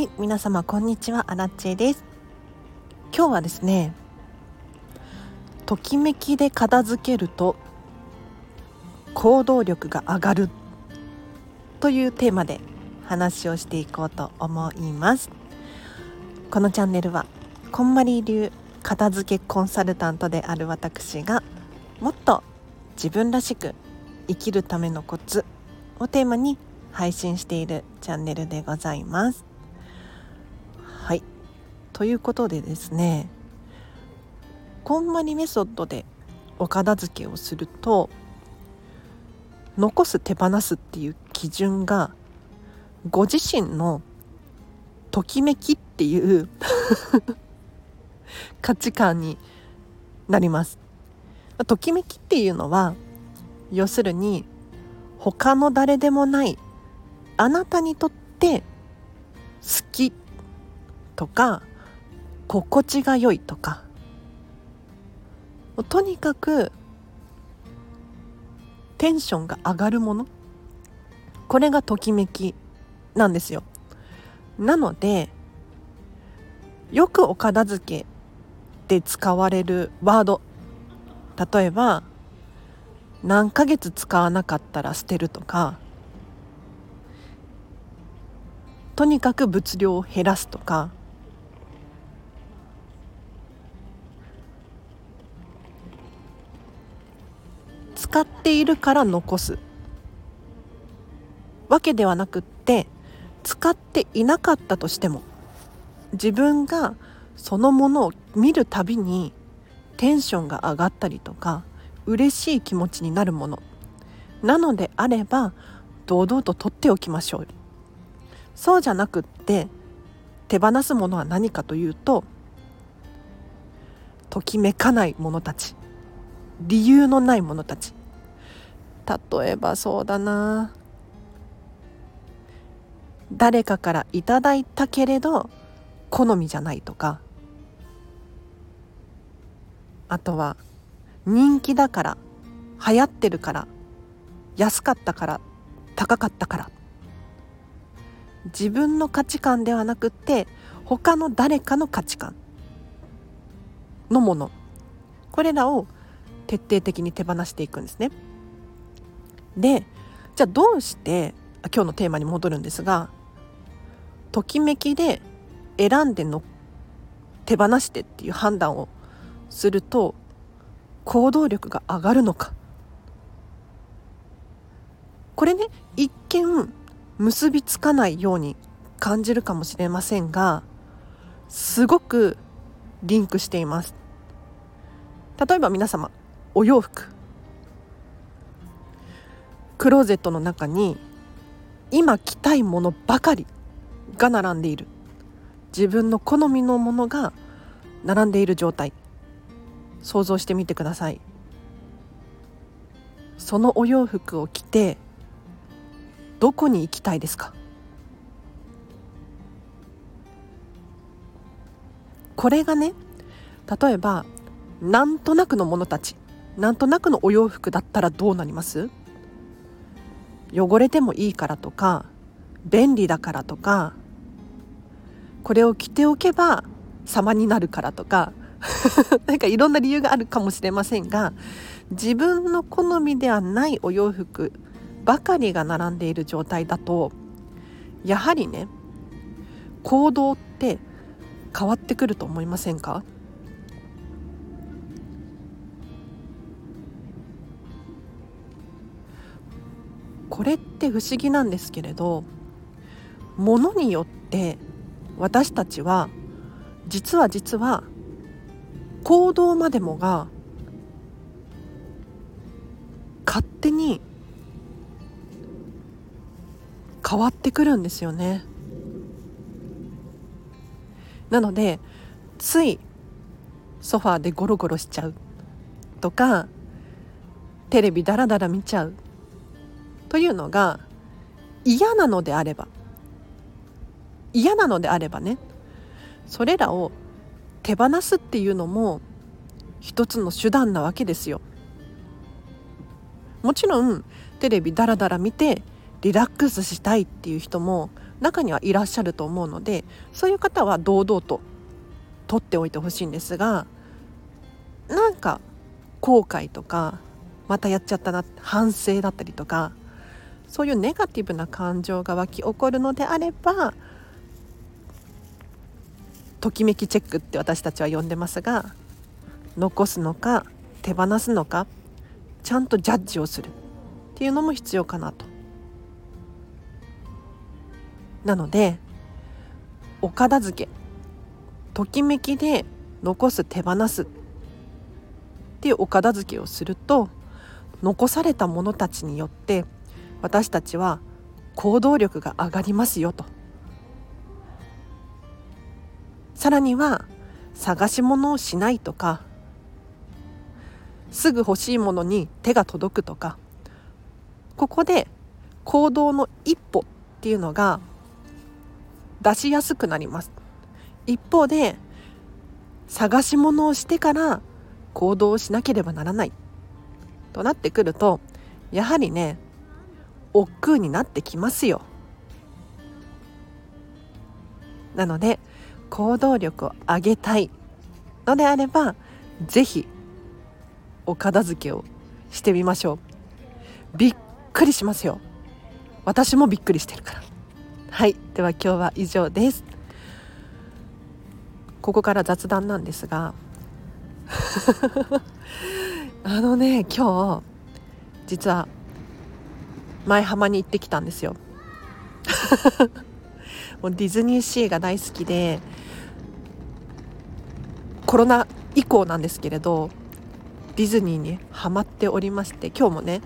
はい皆様こんにちは。アラッチェです。今日はですねときめきで片付けると行動力が上がるというテーマで話をしていこうと思います。このチャンネルはこんまり流片付けコンサルタントである私がもっと自分らしく生きるためのコツをテーマに配信しているチャンネルでございます。ということでですねこんまりメソッドでお片付けをすると残す手放すっていう基準がご自身のときめきっていう 価値観になります。ときめきっていうのは要するに他の誰でもないあなたにとって好きとか心地が良いとか。とにかくテンションが上がるもの。これがときめきなんですよ。なのでよくお片付けで使われるワード。例えば何ヶ月使わなかったら捨てるとか。とにかく物量を減らすとか。っているから残す。わけではなくって使っていなかったとしても自分がそのものを見るたびにテンションが上がったりとか嬉しい気持ちになるもの。なのであれば堂々と取っておきましょう。そうじゃなくって手放すものは何かというとときめかないものたち。理由のないものたち。例えばそうだな。誰かからいただいたけれど好みじゃないとか。あとは人気だから流行ってるから安かったから高かったから。自分の価値観ではなくって他の誰かの価値観のもの。これらを徹底的に手放していくんですね。でじゃあどうして今日のテーマに戻るんですがときめきで選んでの手放してっていう判断をすると行動力が上がるのか。これね一見結びつかないように感じるかもしれませんがすごくリンクしています。例えば皆様お洋服。クローゼットの中に今着たいものばかりが並んでいる。自分の好みのものが並んでいる状態。想像してみてください。そのお洋服を着てどこに行きたいですか？これがね例えばなんとなくのものたちなんとなくのお洋服だったらどうなります？汚れてもいいからとか便利だからとかこれを着ておけば様になるからとか なんかいろんな理由があるかもしれませんが自分の好みではないお洋服ばかりが並んでいる状態だとやはりね行動って変わってくると思いませんか？これって不思議なんですけれどものによって私たちは実は実は行動までもが勝手に変わってくるんですよね。なのでついソファーでゴロゴロしちゃうとかテレビダラダラ見ちゃうというのが嫌なのであれば嫌なのであればねそれらを手放すっていうのも一つの手段なわけですよ。もちろんテレビダラダラ見てリラックスしたいっていう人も中にはいらっしゃると思うのでそういう方は堂々と取っておいてほしいんですがなんか後悔とかまたやっちゃったな反省だったりとかそういうネガティブな感情が湧き起こるのであればときめきチェックって私たちは呼んでますが残すのか手放すのかちゃんとジャッジをする。っていうのも必要かなと。なのでお片付け。ときめきで残す手放す。っていうお片付けをすると残されたものたちによって私たちは行動力が上がりますよと。さらには探し物をしないとかすぐ欲しいものに手が届くとかここで行動の一歩っていうのが出しやすくなります。一方で探し物をしてから行動しなければならないとなってくるとやはりね億劫になってきますよ。なので行動力を上げたいのであれば是非お片付けをしてみましょう。びっくりしますよ。私もびっくりしてるから。はい。では今日は以上です。ここから雑談なんですが あのね今日実は舞浜に行ってきたんですよ。もうディズニーシーが大好きでコロナ以降なんですけれどディズニーにハマっておりまして今日もね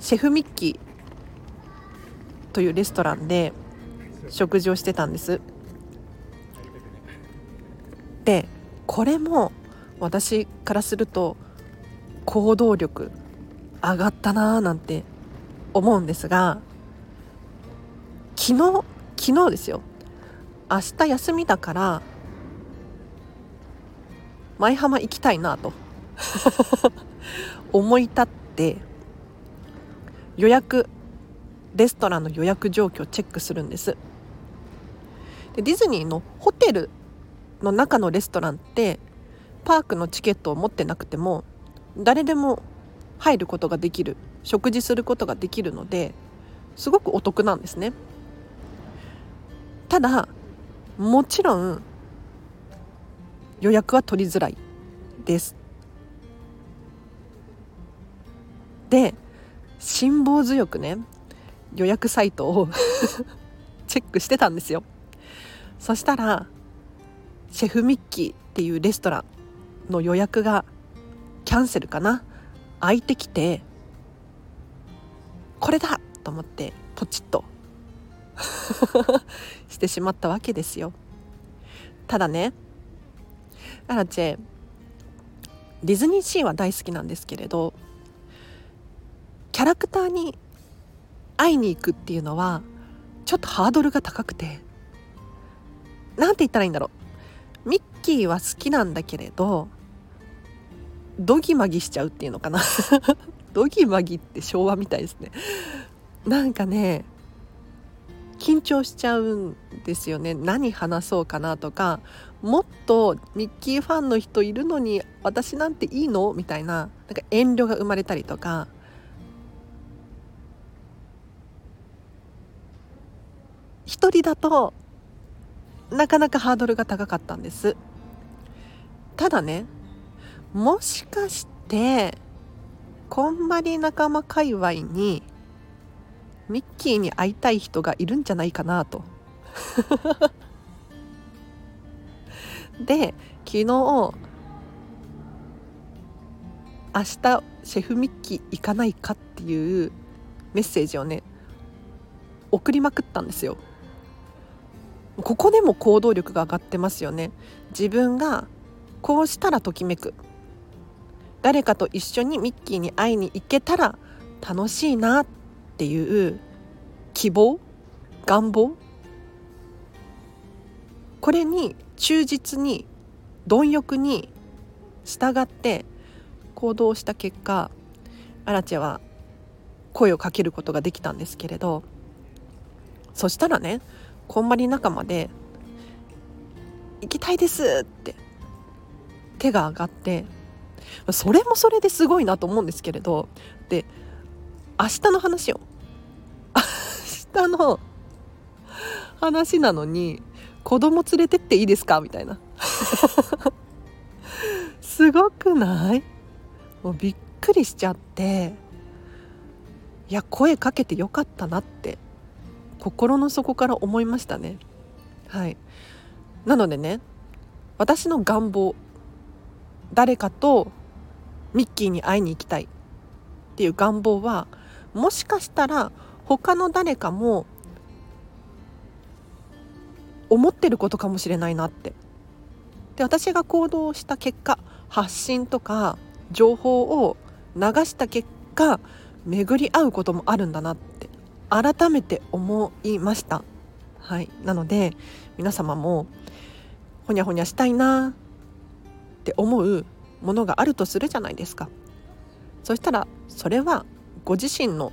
シェフミッキーというレストランで食事をしてたんです。でこれも私からすると行動力上がったなーなんて思うんですが昨日昨日ですよ。明日休みだから舞浜行きたいなと 思い立って予約レストランの予約状況をチェックするんです。でディズニーのホテルの中のレストランってパークのチケットを持ってなくても誰でも入ることができる食事することができるのですごくお得なんですね。ただもちろん予約は取りづらいです。で辛抱強くね予約サイトを チェックしてたんですよ。そしたらシェフミッキーっていうレストランの予約がキャンセルかな？空いてきてこれだと思ってポチッと。してしまったわけですよ。ただねアラチェディズニーシーは大好きなんですけれどキャラクターに会いに行くっていうのはちょっとハードルが高くて。何て言ったらいいんだろう。ミッキーは好きなんだけれどドギマギしちゃうっていうのかな。ドギマギって昭和みたいですね。なんかね緊張しちゃうんですよね。何話そうかなとかもっとミッキーファンの人いるのに私なんていいの？みたいななんか遠慮が生まれたりとか。一人だとなかなかハードルが高かったんです。ただねもしかしてこんまり仲間界隈にミッキーに会いたい人がいるんじゃないかなと。で昨日明日シェフミッキー行かないかっていうメッセージをね送りまくったんですよ。ここでも行動力が上がってますよね。自分がこうしたらときめく。誰かと一緒にミッキーに会いに行けたら楽しいなっていう希望願望。これに忠実に貪欲に従って行動した結果アラチェは声をかけることができたんですけれどそしたらねこんまり仲間で「行きたいです」って手が上がってそれもそれですごいなと思うんですけれどで明日の話を 明日の話なのに子供連れてっていいですかみたいな。すごくない？もうびっくりしちゃって。いや声かけてよかったなって心の底から思いましたね。はい。なのでね私の願望誰かとミッキーに会いに行きたいっていう願望はもしかしたら他の誰かも思ってることかもしれないなって。で私が行動した結果発信とか情報を流した結果巡り合うこともあるんだなって改めて思いました。はい。なので皆様もほにゃほにゃしたいな。って思うものがあるとするじゃないですか。そしたらそれはご自身の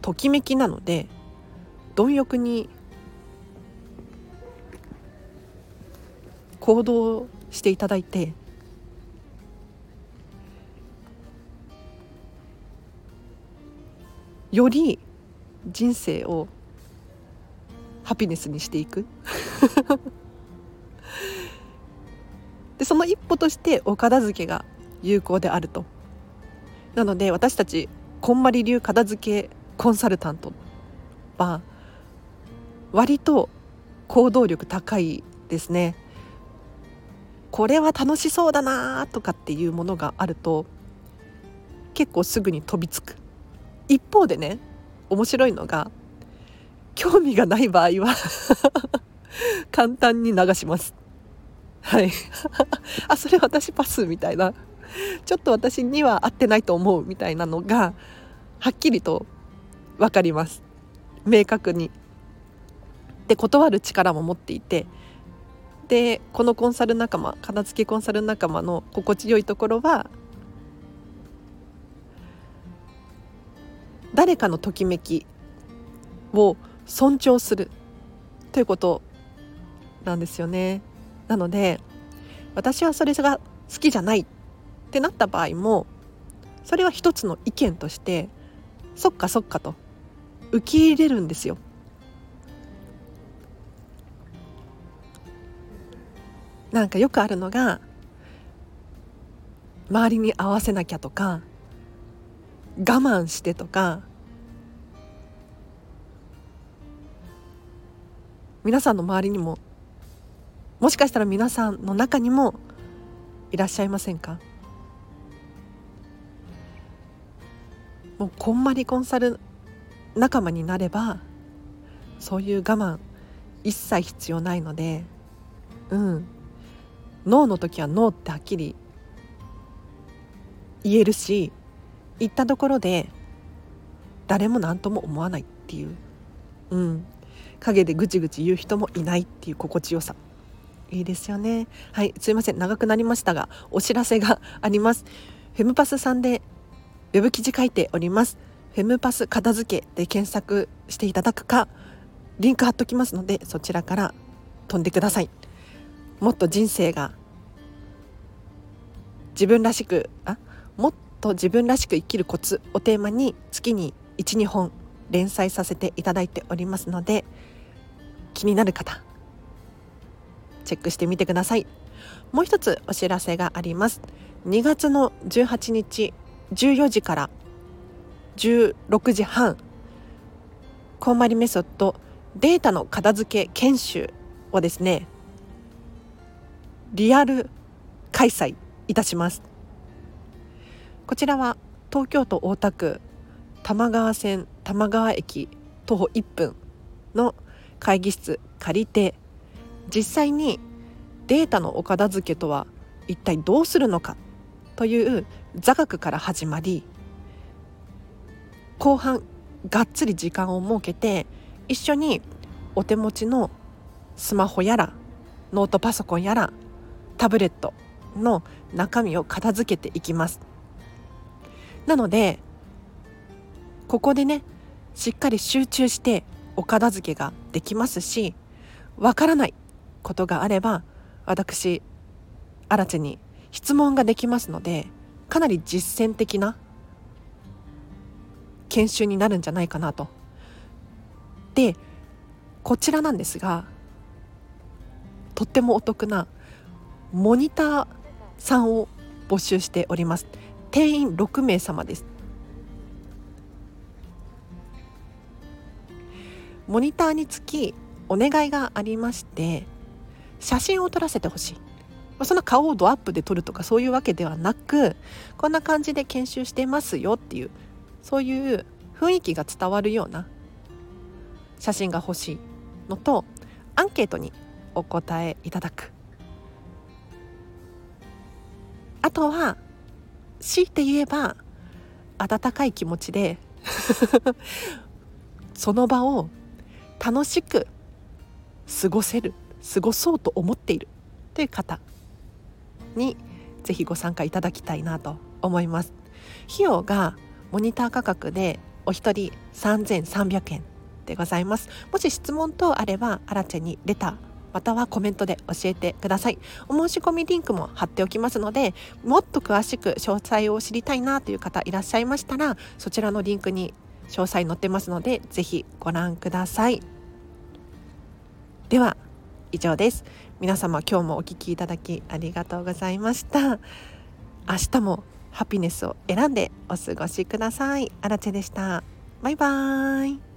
ときめきなので貪欲に行動していただいてより人生をハピネスにしていく。その一歩としてお片付けが有効であると。なので私たちこんまり流片付けコンサルタントは割と行動力高いですね。これは楽しそうだなとかっていうものがあると結構すぐに飛びつく。一方でね面白いのが興味がない場合は 簡単に流します。はい あそれ私パスみたいなちょっと私には合ってないと思うみたいなのがはっきりと分かります明確に。で断る力も持っていてでこのコンサル仲間片付けコンサル仲間の心地よいところは誰かのときめきを尊重するということなんですよね。なので私はそれが好きじゃないってなった場合もそれは一つの意見としてそっかそっかと受け入れるんですよ。なんかよくあるのが周りに合わせなきゃとか我慢してとか皆さんの周りにももしかしたら皆さんの中にもいらっしゃいませんか？もうこんまりコンサル仲間になればそういう我慢一切必要ないのでうん。ノーの時はノーってはっきり言えるし言ったところで誰も何とも思わないっていう、うん、陰でぐちぐち言う人もいないっていう心地よさ。いいですよね。はいすいません。長くなりましたがお知らせがあります。フェムパスさんでウェブ記事書いております。フェムパス片付けで検索していただくかリンク貼っときますのでそちらから飛んでください。もっと人生が自分らしくあもっと自分らしく生きるコツをテーマに月に12本連載させていただいておりますので気になる方チェックしてみてください。もう一つお知らせがあります。2月の18日14時から16時半コウマリメソッドデータの片付け研修をですねリアル開催いたします。こちらは東京都大田区玉川線玉川駅徒歩1分の会議室借りて実際にデータのお片付けとは一体どうするのかという座学から始まり後半がっつり時間を設けて一緒にお手持ちのスマホやらノートパソコンやらタブレットの中身を片付けていきます。なのでここでねしっかり集中してお片付けができますしわからないことがあれば私アラチェに質問ができますのでかなり実践的な研修になるんじゃないかなと。でこちらなんですがとってもお得なモニターさんを募集しております定員6名様ですモニターにつきお願いがありまして写真を撮らせてほしい。その顔をドアップで撮るとかそういうわけではなくこんな感じで研修してますよっていうそういう雰囲気が伝わるような写真が欲しいのとアンケートにお答えいただく。あとは強いて言えば温かい気持ちで その場を楽しく過ごせる。過ごそうと思っているという方にぜひご参加いただきたいなと思います。費用がモニター価格でお一人3300円でございます。もし質問等あればアラチェにレターまたはコメントで教えてください。お申し込みリンクも貼っておきますのでもっと詳しく詳細を知りたいなという方いらっしゃいましたらそちらのリンクに詳細載ってますのでぜひご覧ください。では以上です皆様今日もお聞きいただきありがとうございました明日もハピネスを選んでお過ごしください。あらでした。バイバーイ。